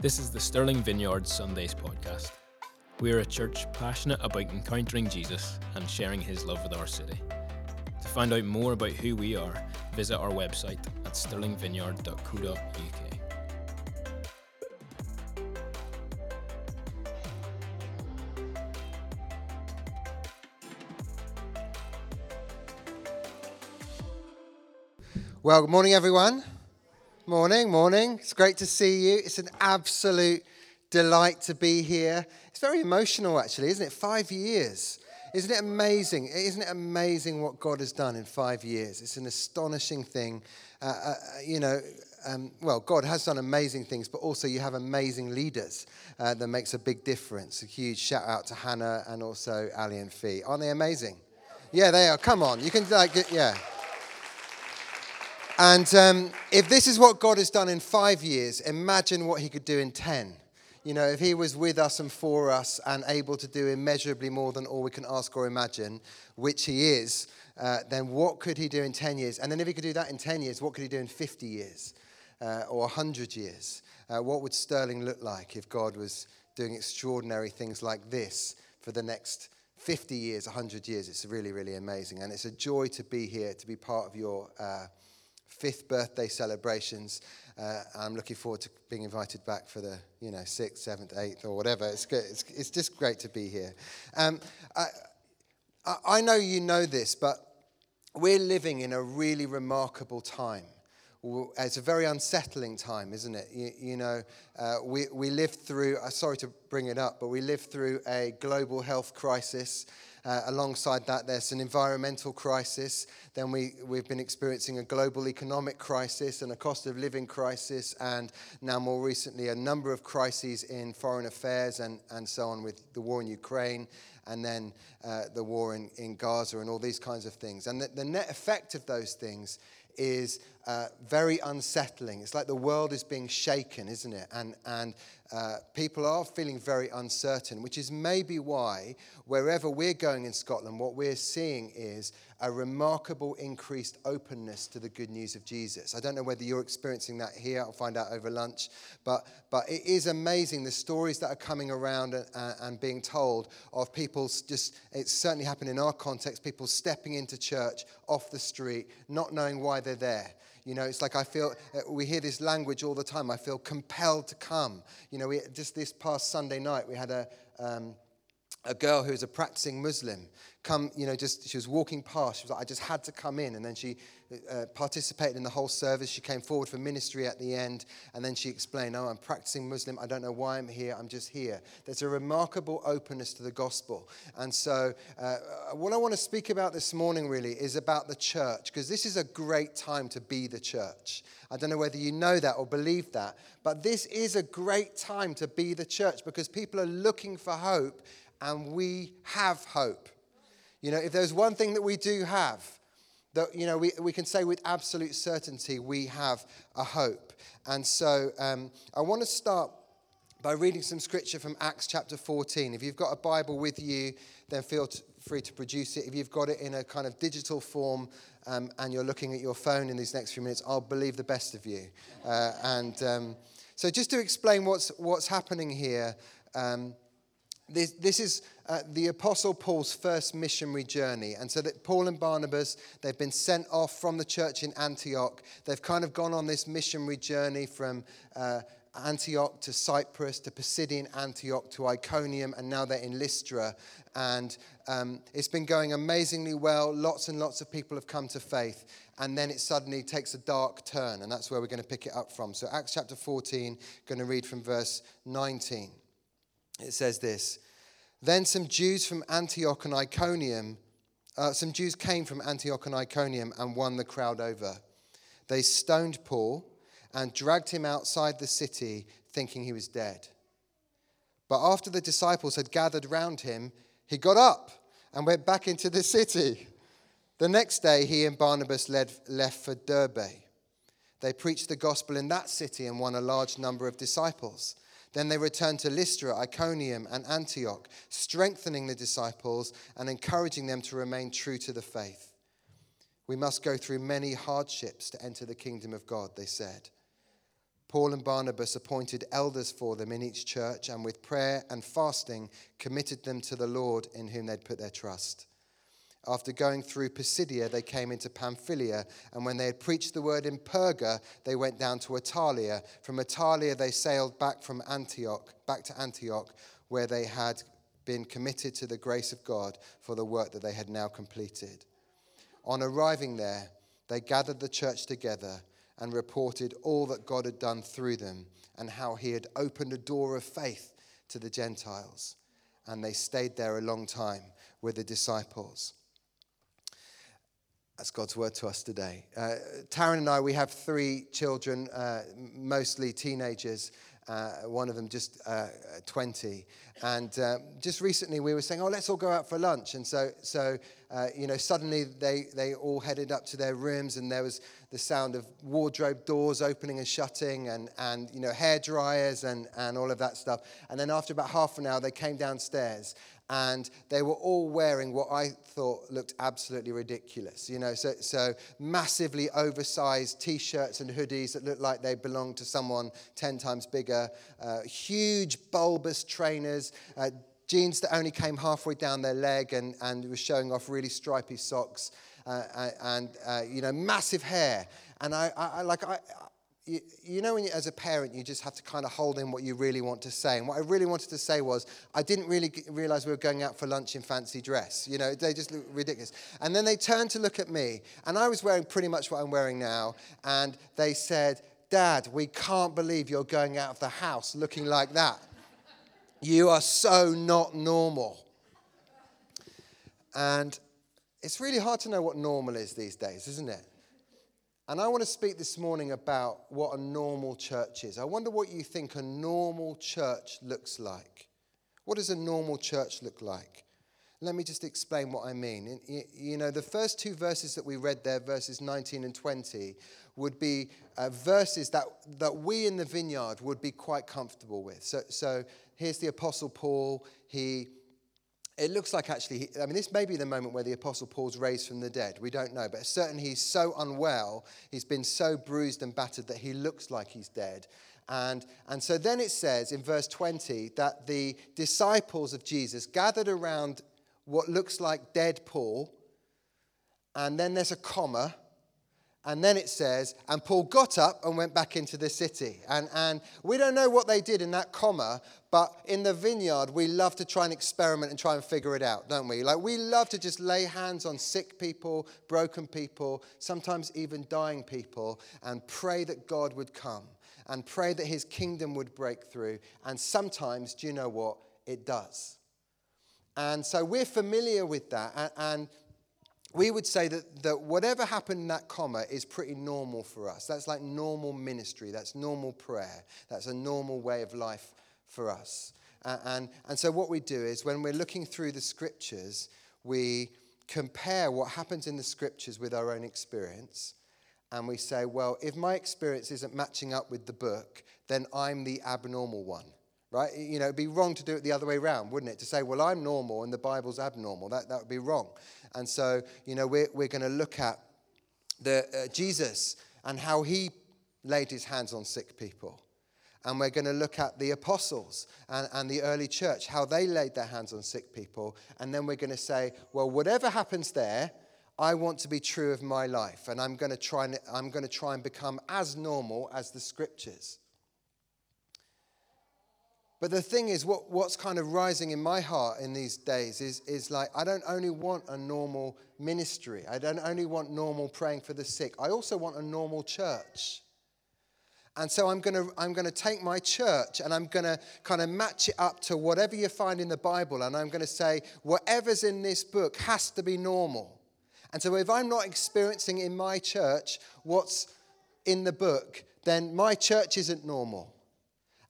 This is the Stirling Vineyard Sundays podcast. We are a church passionate about encountering Jesus and sharing his love with our city. To find out more about who we are, visit our website at stirlingvineyard.co.uk. Well, good morning, everyone. Morning, morning. It's great to see you. It's an absolute delight to be here. It's very emotional, actually, isn't it? Five years. Isn't it amazing? Isn't it amazing what God has done in five years? It's an astonishing thing. Uh, uh, you know, um, well, God has done amazing things, but also you have amazing leaders uh, that makes a big difference. A huge shout out to Hannah and also Ali and Fee. Aren't they amazing? Yeah, they are. Come on, you can like, yeah. And um, if this is what God has done in five years, imagine what He could do in 10. You know, if He was with us and for us and able to do immeasurably more than all we can ask or imagine, which He is, uh, then what could He do in 10 years? And then if He could do that in 10 years, what could He do in 50 years uh, or 100 years? Uh, what would Stirling look like if God was doing extraordinary things like this for the next 50 years, 100 years? It's really, really amazing. And it's a joy to be here, to be part of your uh, fifth birthday celebrations. Uh, I'm looking forward to being invited back for the, you know, sixth, seventh, eighth, or whatever. It's good. It's, it's just great to be here. Um, I, I know you know this, but we're living in a really remarkable time. It's a very unsettling time, isn't it? You, you know, uh, we, we lived through, uh, sorry to bring it up, but we lived through a global health crisis. Uh, alongside that, there's an environmental crisis. Then we, we've been experiencing a global economic crisis and a cost of living crisis, and now more recently, a number of crises in foreign affairs and, and so on with the war in Ukraine and then uh, the war in, in Gaza and all these kinds of things. And the, the net effect of those things is uh, very unsettling. It's like the world is being shaken, isn't it? And, and uh, people are feeling very uncertain, which is maybe why, wherever we're going in Scotland, what we're seeing is a remarkable increased openness to the good news of Jesus. I don't know whether you're experiencing that here, I'll find out over lunch, but, but it is amazing the stories that are coming around and, and being told of people just, it's certainly happened in our context, people stepping into church off the street, not knowing why they're there. You know, it's like I feel, uh, we hear this language all the time. I feel compelled to come. You know, we, just this past Sunday night, we had a, um, a girl who is a practicing Muslim come, you know, just she was walking past. She was like, I just had to come in. And then she uh, participated in the whole service. She came forward for ministry at the end. And then she explained, Oh, I'm practicing Muslim. I don't know why I'm here. I'm just here. There's a remarkable openness to the gospel. And so, uh, what I want to speak about this morning really is about the church, because this is a great time to be the church. I don't know whether you know that or believe that, but this is a great time to be the church because people are looking for hope and we have hope. You know, if there's one thing that we do have, that, you know, we, we can say with absolute certainty we have a hope. And so um, I want to start by reading some scripture from Acts chapter 14. If you've got a Bible with you, then feel t- free to produce it. If you've got it in a kind of digital form um, and you're looking at your phone in these next few minutes, I'll believe the best of you. Uh, and um, so, just to explain what's, what's happening here, um, this, this is uh, the Apostle Paul's first missionary journey. And so that Paul and Barnabas, they've been sent off from the church in Antioch. They've kind of gone on this missionary journey from uh, Antioch to Cyprus to Pisidian Antioch to Iconium, and now they're in Lystra. And um, it's been going amazingly well. Lots and lots of people have come to faith. And then it suddenly takes a dark turn, and that's where we're going to pick it up from. So, Acts chapter 14, going to read from verse 19 it says this Then some Jews from Antioch and Iconium, uh, some Jews came from Antioch and Iconium and won the crowd over. They stoned Paul and dragged him outside the city, thinking he was dead. But after the disciples had gathered round him, he got up and went back into the city. The next day, he and Barnabas led, left for Derbe. They preached the gospel in that city and won a large number of disciples. Then they returned to Lystra, Iconium, and Antioch, strengthening the disciples and encouraging them to remain true to the faith. We must go through many hardships to enter the kingdom of God, they said. Paul and Barnabas appointed elders for them in each church and with prayer and fasting committed them to the Lord in whom they'd put their trust. After going through Pisidia, they came into Pamphylia, and when they had preached the word in Perga, they went down to Attalia. From Attalia, they sailed back from Antioch, back to Antioch, where they had been committed to the grace of God for the work that they had now completed. On arriving there, they gathered the church together and reported all that God had done through them and how he had opened a door of faith to the Gentiles. And they stayed there a long time with the disciples. That's God's word to us today. Uh, Taryn and I, we have three children, uh, mostly teenagers. Uh, one of them just uh, 20. And uh, just recently we were saying, oh, let's all go out for lunch. And so, so uh, you know, suddenly they, they all headed up to their rooms and there was the sound of wardrobe doors opening and shutting and, and you know, hair dryers and, and all of that stuff. And then after about half an hour, they came downstairs and they were all wearing what I thought looked absolutely ridiculous. You know, so, so massively oversized t shirts and hoodies that looked like they belonged to someone 10 times bigger, uh, huge bulbous trainers. Uh, jeans that only came halfway down their leg and, and was showing off really stripy socks uh, uh and uh, you know massive hair and I, I like I, you, you know, you, as a parent, you just have to kind of hold in what you really want to say. And what I really wanted to say was, I didn't really realize we were going out for lunch in fancy dress. You know, they just look ridiculous. And then they turned to look at me, and I was wearing pretty much what I'm wearing now. And they said, Dad, we can't believe you're going out of the house looking like that. You are so not normal. And it's really hard to know what normal is these days, isn't it? And I want to speak this morning about what a normal church is. I wonder what you think a normal church looks like. What does a normal church look like? Let me just explain what I mean. You know, the first two verses that we read there, verses 19 and 20, would be uh, verses that, that we in the vineyard would be quite comfortable with. So, so here's the Apostle Paul. He it looks like actually, I mean, this may be the moment where the Apostle Paul's raised from the dead. We don't know. But it's certainly he's so unwell, he's been so bruised and battered that he looks like he's dead. And, and so then it says in verse 20 that the disciples of Jesus gathered around what looks like dead Paul. And then there's a comma. And then it says, and Paul got up and went back into the city. And, and we don't know what they did in that comma, but in the vineyard, we love to try and experiment and try and figure it out, don't we? Like, we love to just lay hands on sick people, broken people, sometimes even dying people, and pray that God would come and pray that his kingdom would break through. And sometimes, do you know what? It does. And so we're familiar with that. And, and we would say that, that whatever happened in that comma is pretty normal for us. That's like normal ministry, that's normal prayer, that's a normal way of life for us. And, and so, what we do is when we're looking through the scriptures, we compare what happens in the scriptures with our own experience. And we say, well, if my experience isn't matching up with the book, then I'm the abnormal one right? You know, it'd be wrong to do it the other way around, wouldn't it? To say, well, I'm normal and the Bible's abnormal. That, that would be wrong. And so, you know, we're, we're going to look at the, uh, Jesus and how he laid his hands on sick people. And we're going to look at the apostles and, and the early church, how they laid their hands on sick people. And then we're going to say, well, whatever happens there, I want to be true of my life. And I'm going to try and, I'm going to try and become as normal as the scriptures. But the thing is, what, what's kind of rising in my heart in these days is, is like, I don't only want a normal ministry. I don't only want normal praying for the sick. I also want a normal church. And so I'm going to I'm going to take my church and I'm going to kind of match it up to whatever you find in the Bible. And I'm going to say, whatever's in this book has to be normal. And so if I'm not experiencing in my church what's in the book, then my church isn't normal.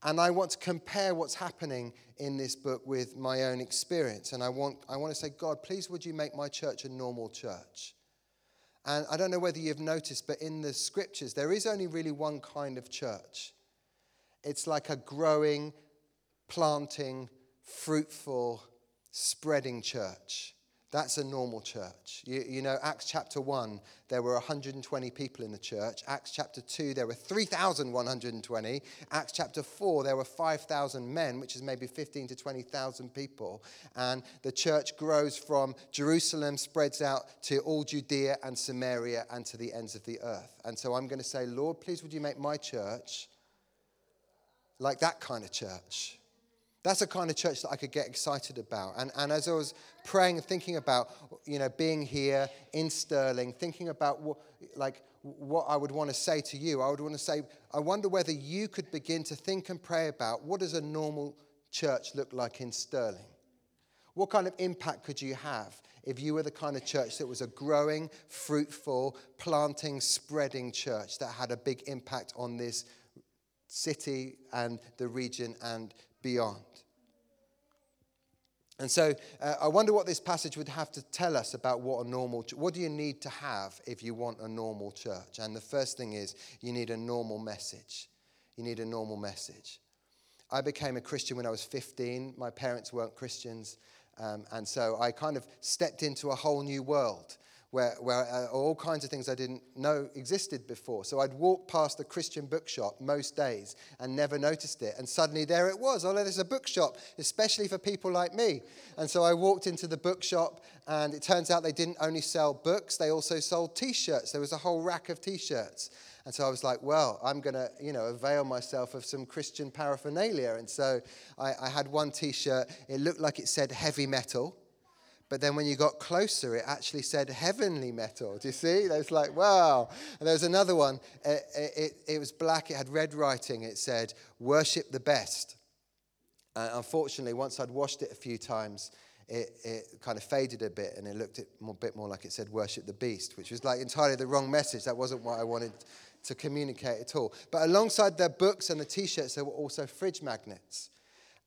And I want to compare what's happening in this book with my own experience. And I want, I want to say, God, please would you make my church a normal church? And I don't know whether you've noticed, but in the scriptures, there is only really one kind of church. It's like a growing, planting, fruitful, spreading church. That's a normal church. You, you, know, Acts chapter 1, there were 120 people in the church. Acts chapter 2, there were 3,120. Acts chapter 4, there were 5,000 men, which is maybe 15 to 20,000 people. And the church grows from Jerusalem, spreads out to all Judea and Samaria and to the ends of the earth. And so I'm going to say, Lord, please would you make my church like that kind of church? That's the kind of church that I could get excited about. And, and as I was praying and thinking about, you know, being here in Stirling, thinking about what, like, what I would want to say to you, I would want to say, I wonder whether you could begin to think and pray about what does a normal church look like in Stirling? What kind of impact could you have if you were the kind of church that was a growing, fruitful, planting, spreading church that had a big impact on this city and the region and beyond. And so uh, I wonder what this passage would have to tell us about what a normal what do you need to have if you want a normal church? And the first thing is you need a normal message. You need a normal message. I became a Christian when I was 15. My parents weren't Christians. Um, and so I kind of stepped into a whole new world where, where uh, all kinds of things I didn't know existed before. So I'd walk past the Christian bookshop most days and never noticed it. And suddenly there it was. Oh, there's a bookshop, especially for people like me. And so I walked into the bookshop, and it turns out they didn't only sell books, they also sold t shirts. There was a whole rack of t shirts. And so I was like, well, I'm going to, you know, avail myself of some Christian paraphernalia. And so I, I had one t shirt. It looked like it said heavy metal. But then when you got closer, it actually said heavenly metal. Do you see? It was like, wow. And there was another one. It, it, it was black, it had red writing. It said, worship the best. And unfortunately, once I'd washed it a few times, it, it kind of faded a bit and it looked a bit more like it said, worship the beast, which was like entirely the wrong message. That wasn't what I wanted to communicate at all. But alongside their books and the t shirts, there were also fridge magnets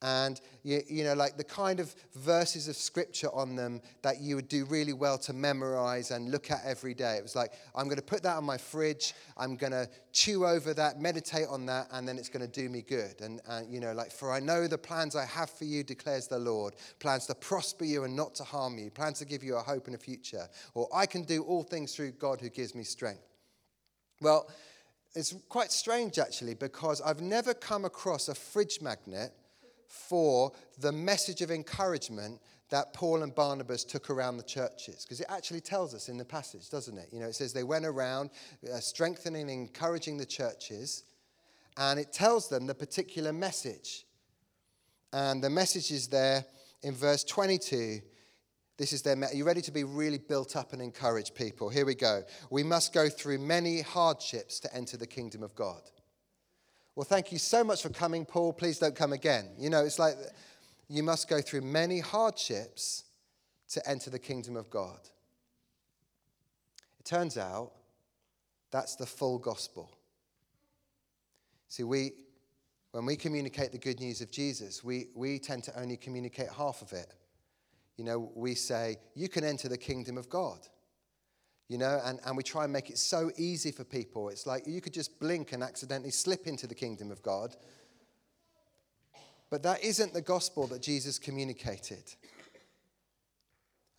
and you, you, know like the kind of verses of scripture on them that you would do really well to memorize and look at every day. It was like i'm going to put that on my fridge. I'm going to chew over that meditate on that and then it's going to do me good. And, and you know like for i know the plans i have for you declares the lord plans to prosper you and not to harm you plans to give you a hope and a future or i can do all things through god who gives me strength. Well it's quite strange actually because i've never come across a fridge magnet for the message of encouragement that Paul and Barnabas took around the churches. Because it actually tells us in the passage, doesn't it? You know, it says they went around uh, strengthening and encouraging the churches, and it tells them the particular message. And the message is there in verse 22. This is their. Me- Are you ready to be really built up and encourage people? Here we go. We must go through many hardships to enter the kingdom of God. Well, thank you so much for coming, Paul. Please don't come again. You know, it's like you must go through many hardships to enter the kingdom of God. It turns out that's the full gospel. See, we, when we communicate the good news of Jesus, we, we tend to only communicate half of it. You know, we say, you can enter the kingdom of God you know, and, and we try and make it so easy for people. It's like you could just blink and accidentally slip into the kingdom of God. But that isn't the gospel that Jesus communicated.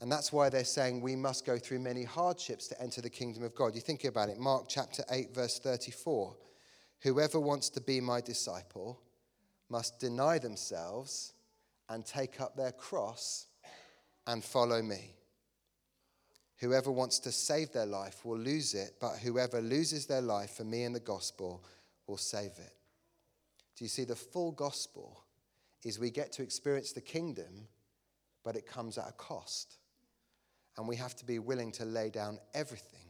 And that's why they're saying we must go through many hardships to enter the kingdom of God. You think about it, Mark chapter 8, verse 34. Whoever wants to be my disciple must deny themselves and take up their cross and follow me. Whoever wants to save their life will lose it, but whoever loses their life for me and the gospel will save it. Do you see the full gospel is we get to experience the kingdom, but it comes at a cost. And we have to be willing to lay down everything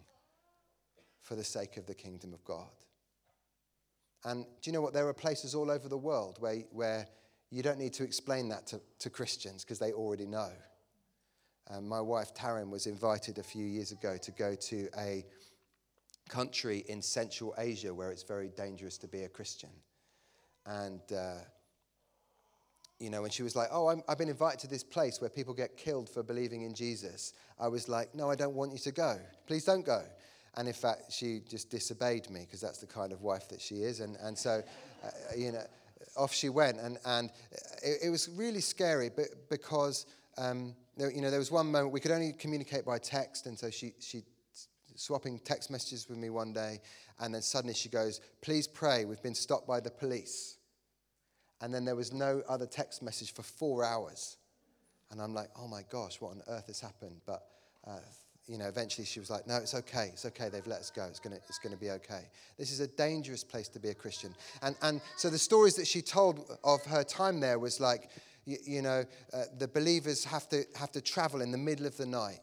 for the sake of the kingdom of God. And do you know what? There are places all over the world where, where you don't need to explain that to, to Christians because they already know. Um, my wife Taryn was invited a few years ago to go to a country in Central Asia where it's very dangerous to be a Christian. And, uh, you know, when she was like, Oh, i have been invited to this place where people get killed for believing in Jesus, I was like, No, I don't want you to go. Please don't go. And in fact, she just disobeyed me because that's the kind of wife that she is. And, and so, uh, you know, off she went. And, and it, it was really scary but because. Um, there, you know, there was one moment we could only communicate by text, and so she, she swapping text messages with me one day, and then suddenly she goes, Please pray, we've been stopped by the police. And then there was no other text message for four hours. And I'm like, Oh my gosh, what on earth has happened? But, uh, you know, eventually she was like, No, it's okay, it's okay, they've let us go, it's to it's gonna be okay. This is a dangerous place to be a Christian. And, and so the stories that she told of her time there was like, you, you know, uh, the believers have to, have to travel in the middle of the night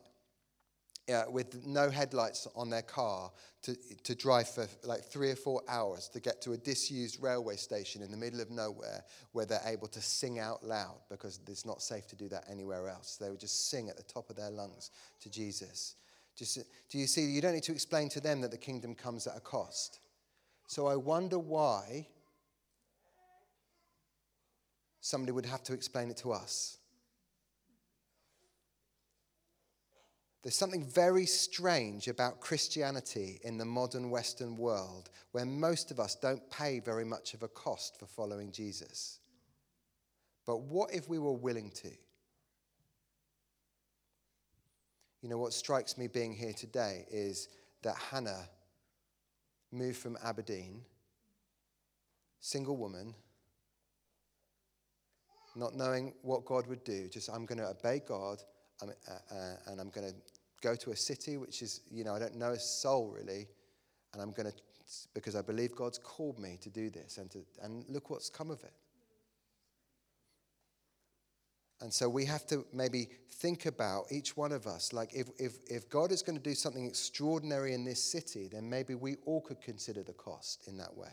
uh, with no headlights on their car to, to drive for like three or four hours to get to a disused railway station in the middle of nowhere where they're able to sing out loud because it's not safe to do that anywhere else. They would just sing at the top of their lungs to Jesus. Just, do you see? You don't need to explain to them that the kingdom comes at a cost. So I wonder why somebody would have to explain it to us. There's something very strange about Christianity in the modern Western world where most of us don't pay very much of a cost for following Jesus. But what if we were willing to? You know, what strikes me being here today is that Hannah moved from Aberdeen, single woman, not knowing what God would do, just I'm going to obey God I'm, uh, uh, and I'm going to go to a city which is, you know, I don't know a soul really, and I'm going to, because I believe God's called me to do this, and, to, and look what's come of it. And so we have to maybe think about each one of us, like if, if, if God is going to do something extraordinary in this city, then maybe we all could consider the cost in that way.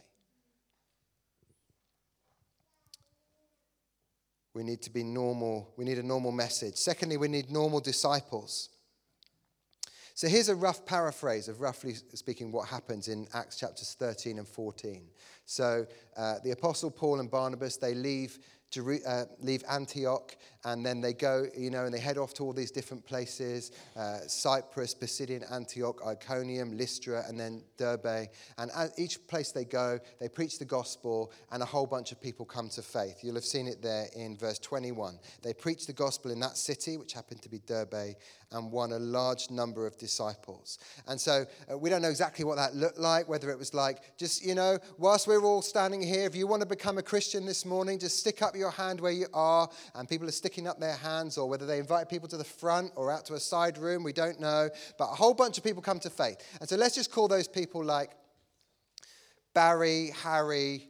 We need to be normal. We need a normal message. Secondly, we need normal disciples. So here's a rough paraphrase of roughly speaking what happens in Acts chapters 13 and 14. So uh, the apostle Paul and Barnabas, they leave uh, leave Antioch, and then they go, you know, and they head off to all these different places uh, Cyprus, Pisidian, Antioch, Iconium, Lystra, and then Derbe. And at each place they go, they preach the gospel, and a whole bunch of people come to faith. You'll have seen it there in verse 21. They preached the gospel in that city, which happened to be Derbe, and won a large number of disciples. And so uh, we don't know exactly what that looked like, whether it was like, just, you know, whilst we're all standing here, if you want to become a Christian this morning, just stick up your hand where you are, and people are sticking up their hands, or whether they invite people to the front or out to a side room, we don't know. But a whole bunch of people come to faith. And so let's just call those people like Barry, Harry,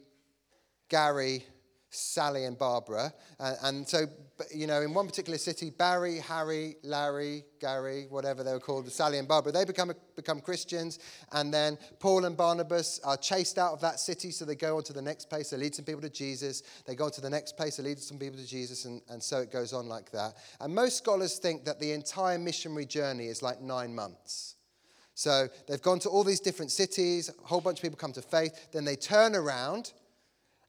Gary, Sally and Barbara. And, and, so, you know, in one particular city, Barry, Harry, Larry, Gary, whatever they were called, Sally and Barbara, they become, become Christians. And then Paul and Barnabas are chased out of that city, so they go on to the next place. They lead some people to Jesus. They go on to the next place. They lead some people to Jesus. And, and so it goes on like that. And most scholars think that the entire missionary journey is like nine months. So they've gone to all these different cities, a whole bunch of people come to faith. Then they turn around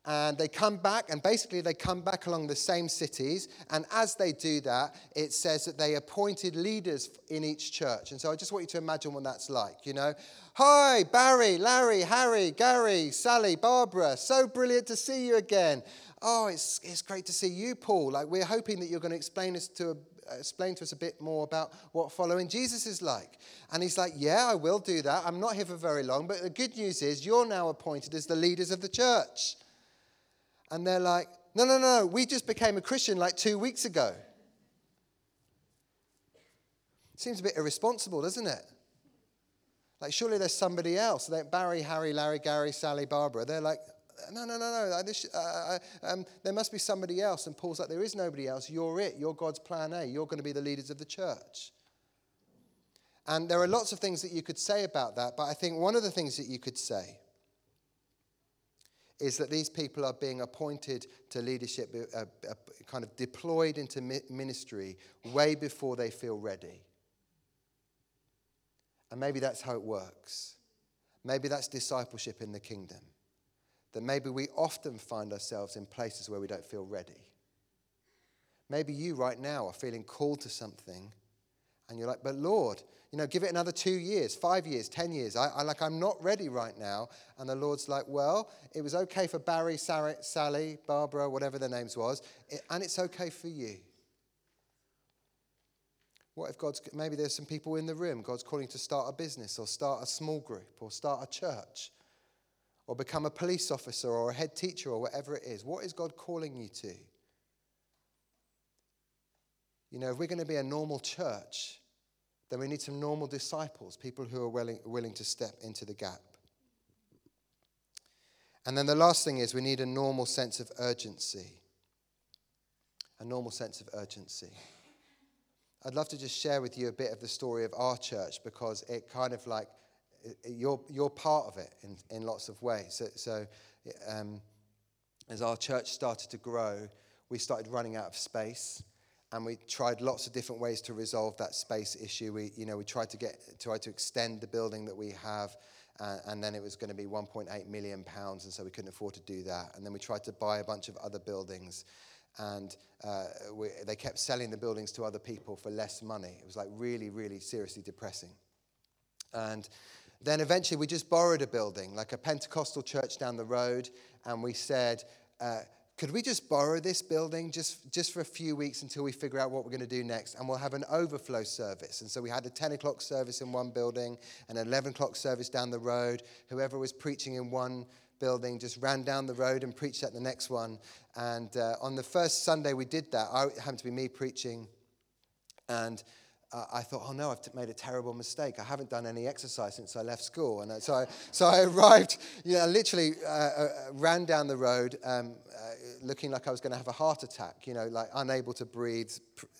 and they come back, and basically they come back along the same cities. And as they do that, it says that they appointed leaders in each church. And so I just want you to imagine what that's like, you know. Hi, Barry, Larry, Harry, Gary, Sally, Barbara. So brilliant to see you again. Oh, it's, it's great to see you, Paul. Like, we're hoping that you're going to explain us to uh, explain to us a bit more about what following Jesus is like. And he's like, Yeah, I will do that. I'm not here for very long, but the good news is you're now appointed as the leaders of the church. And they're like, no, no, no, we just became a Christian like two weeks ago. Seems a bit irresponsible, doesn't it? Like, surely there's somebody else. Like Barry, Harry, Larry, Gary, Sally, Barbara. They're like, no, no, no, no. This, uh, um, there must be somebody else. And Paul's like, there is nobody else. You're it. You're God's plan A. You're going to be the leaders of the church. And there are lots of things that you could say about that. But I think one of the things that you could say is that these people are being appointed to leadership, uh, uh, kind of deployed into ministry way before they feel ready. And maybe that's how it works. Maybe that's discipleship in the kingdom. That maybe we often find ourselves in places where we don't feel ready. Maybe you right now are feeling called to something and you're like, but Lord, you know, give it another two years, five years, ten years. I, I like, I'm not ready right now. And the Lord's like, well, it was okay for Barry, Sarah, Sally, Barbara, whatever their names was, and it's okay for you. What if God's, maybe there's some people in the room, God's calling to start a business or start a small group or start a church or become a police officer or a head teacher or whatever it is. What is God calling you to? You know, if we're going to be a normal church, then we need some normal disciples, people who are willing, willing to step into the gap. And then the last thing is we need a normal sense of urgency. A normal sense of urgency. I'd love to just share with you a bit of the story of our church because it kind of like, you're, you're part of it in, in lots of ways. So, so um, as our church started to grow, we started running out of space and we tried lots of different ways to resolve that space issue. We, you know, we tried to get, tried to extend the building that we have, uh, and then it was going to be 1.8 million pounds, and so we couldn't afford to do that. And then we tried to buy a bunch of other buildings, and uh, we, they kept selling the buildings to other people for less money. It was like really, really seriously depressing. And then eventually we just borrowed a building, like a Pentecostal church down the road, and we said. Uh, could we just borrow this building just, just for a few weeks until we figure out what we're going to do next? And we'll have an overflow service. And so we had a 10 o'clock service in one building, an 11 o'clock service down the road. Whoever was preaching in one building just ran down the road and preached at the next one. And uh, on the first Sunday we did that, I happened to be me preaching. And uh, I thought, oh no, I've t- made a terrible mistake. I haven't done any exercise since I left school. And so I, so I arrived, you know, literally uh, uh, ran down the road um, uh, looking like I was going to have a heart attack, you know, like unable to breathe,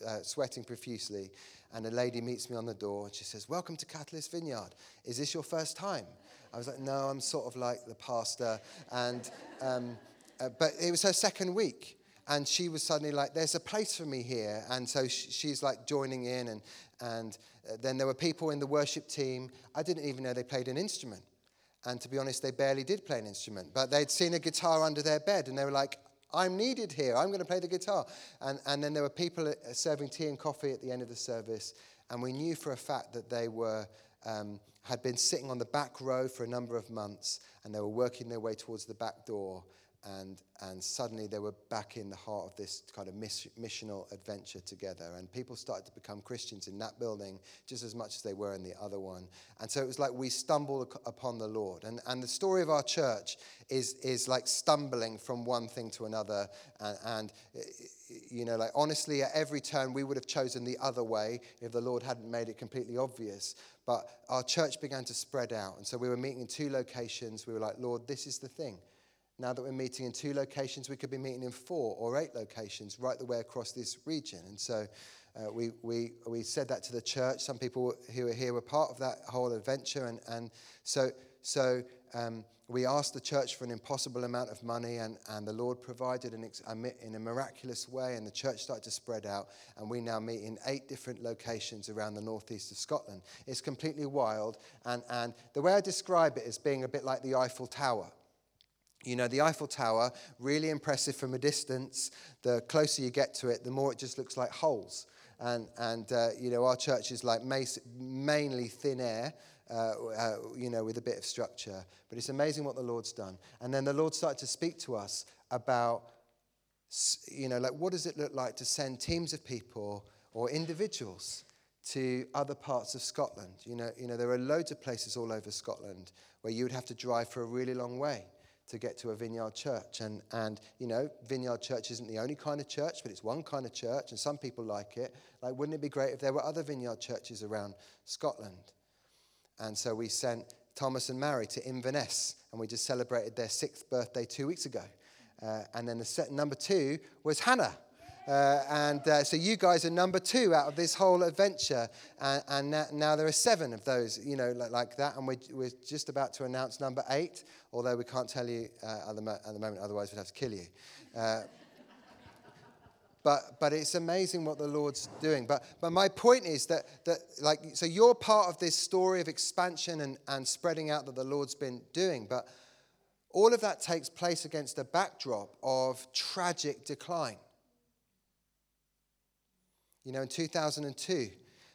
uh, sweating profusely. And a lady meets me on the door and she says, Welcome to Catalyst Vineyard. Is this your first time? I was like, No, I'm sort of like the pastor. And, um, uh, but it was her second week and she was suddenly like, "There's a place for me here," and so she's like joining in, and and uh, then there were people in the worship team. I didn't even know they played an instrument, and to be honest, they barely did play an instrument, but they'd seen a guitar under their bed, and they were like, "I'm needed here. I'm going to play the guitar," and and then there were people uh, serving tea and coffee at the end of the service, and we knew for a fact that they were. Um, had been sitting on the back row for a number of months and they were working their way towards the back door and, and suddenly they were back in the heart of this kind of miss, missional adventure together. And people started to become Christians in that building just as much as they were in the other one. And so it was like we stumbled upon the Lord. And, and the story of our church is, is like stumbling from one thing to another. And, and, eh, eh, you know, like honestly, at every turn, we would have chosen the other way if the Lord hadn't made it completely obvious. But our church began to spread out. And so we were meeting in two locations. We were like, Lord, this is the thing now that we're meeting in two locations, we could be meeting in four or eight locations right the way across this region. And so uh, we, we, we said that to the church. Some people who are here were part of that whole adventure. And, and so, so um, we asked the church for an impossible amount of money, and, and the Lord provided an ex- in a miraculous way, and the church started to spread out. And we now meet in eight different locations around the northeast of Scotland. It's completely wild. And, and the way I describe it is being a bit like the Eiffel Tower. You know, the Eiffel Tower, really impressive from a distance. The closer you get to it, the more it just looks like holes. And, and uh, you know, our church is like mainly thin air, uh, uh, you know, with a bit of structure. But it's amazing what the Lord's done. And then the Lord started to speak to us about, you know, like what does it look like to send teams of people or individuals to other parts of Scotland? You know, you know, there are loads of places all over Scotland where you would have to drive for a really long way to get to a vineyard church. And, and, you know, vineyard church isn't the only kind of church, but it's one kind of church, and some people like it. Like, wouldn't it be great if there were other vineyard churches around Scotland? And so we sent Thomas and Mary to Inverness, and we just celebrated their sixth birthday two weeks ago. Uh, and then the set number two was Hannah. Uh, and uh, so you guys are number two out of this whole adventure. And, and now, now, there are seven of those, you know, like, like that. And we're, we're, just about to announce number eight, although we can't tell you uh, at, the, at, the, moment, otherwise we'd have to kill you. Uh, but, but it's amazing what the Lord's doing. But, but my point is that, that, like, so you're part of this story of expansion and, and spreading out that the Lord's been doing. But all of that takes place against a backdrop of tragic decline. You know, in 2002,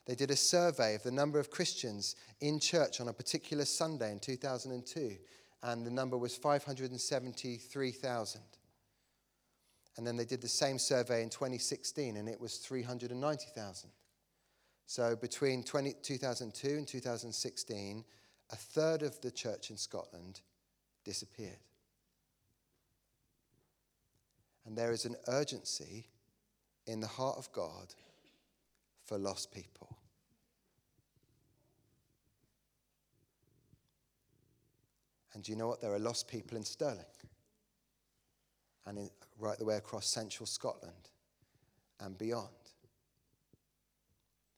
they did a survey of the number of Christians in church on a particular Sunday in 2002, and the number was 573,000. And then they did the same survey in 2016, and it was 390,000. So between 20, 2002 and 2016, a third of the church in Scotland disappeared. And there is an urgency in the heart of God for lost people. And do you know what? There are lost people in Stirling and in, right the way across central Scotland and beyond.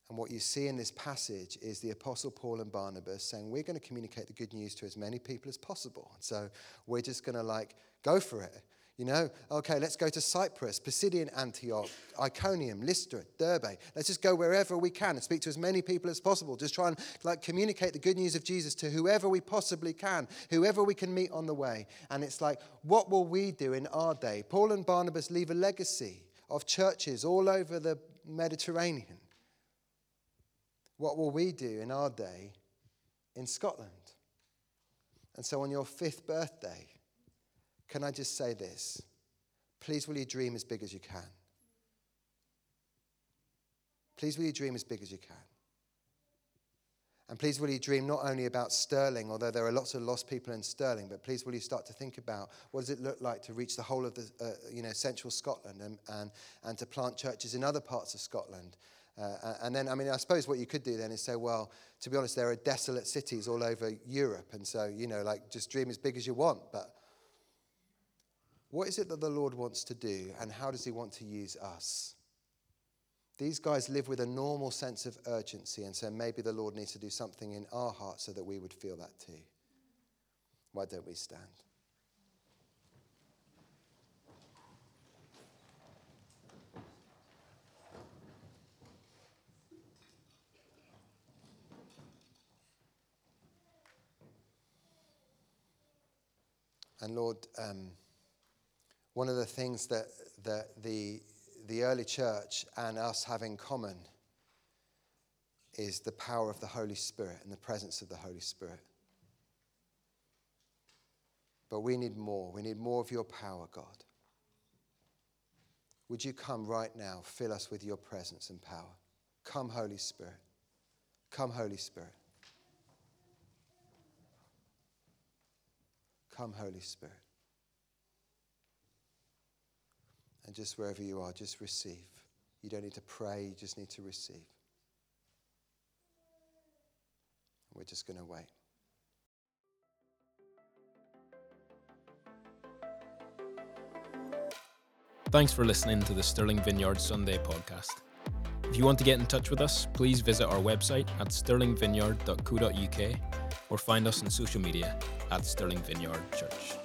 And what you see in this passage is the Apostle Paul and Barnabas saying, We're going to communicate the good news to as many people as possible. So we're just going to like go for it. You know, okay, let's go to Cyprus, Pisidian Antioch, Iconium, Lystra, Derbe. Let's just go wherever we can and speak to as many people as possible. Just try and like communicate the good news of Jesus to whoever we possibly can, whoever we can meet on the way. And it's like, what will we do in our day? Paul and Barnabas leave a legacy of churches all over the Mediterranean. What will we do in our day in Scotland? And so on your fifth birthday, can I just say this? Please, will you dream as big as you can? Please, will you dream as big as you can? And please, will you dream not only about Stirling, although there are lots of lost people in Stirling, but please, will you start to think about what does it look like to reach the whole of the, uh, you know, central Scotland and, and, and to plant churches in other parts of Scotland uh, and then, I mean, I suppose what you could do then is say, well, to be honest, there are desolate cities all over Europe. And so, you know, like just dream as big as you want. But what is it that the Lord wants to do and how does He want to use us? These guys live with a normal sense of urgency. And so maybe the Lord needs to do something in our hearts so that we would feel that too. Why don't we stand? And Lord, um, one of the things that, that the, the early church and us have in common is the power of the Holy Spirit and the presence of the Holy Spirit. But we need more. We need more of your power, God. Would you come right now, fill us with your presence and power? Come, Holy Spirit. Come, Holy Spirit. Come, Holy Spirit. And just wherever you are, just receive. You don't need to pray, you just need to receive. We're just going to wait. Thanks for listening to the Stirling Vineyard Sunday podcast. If you want to get in touch with us, please visit our website at stirlingvineyard.co.uk or find us on social media at Stirling Vineyard Church.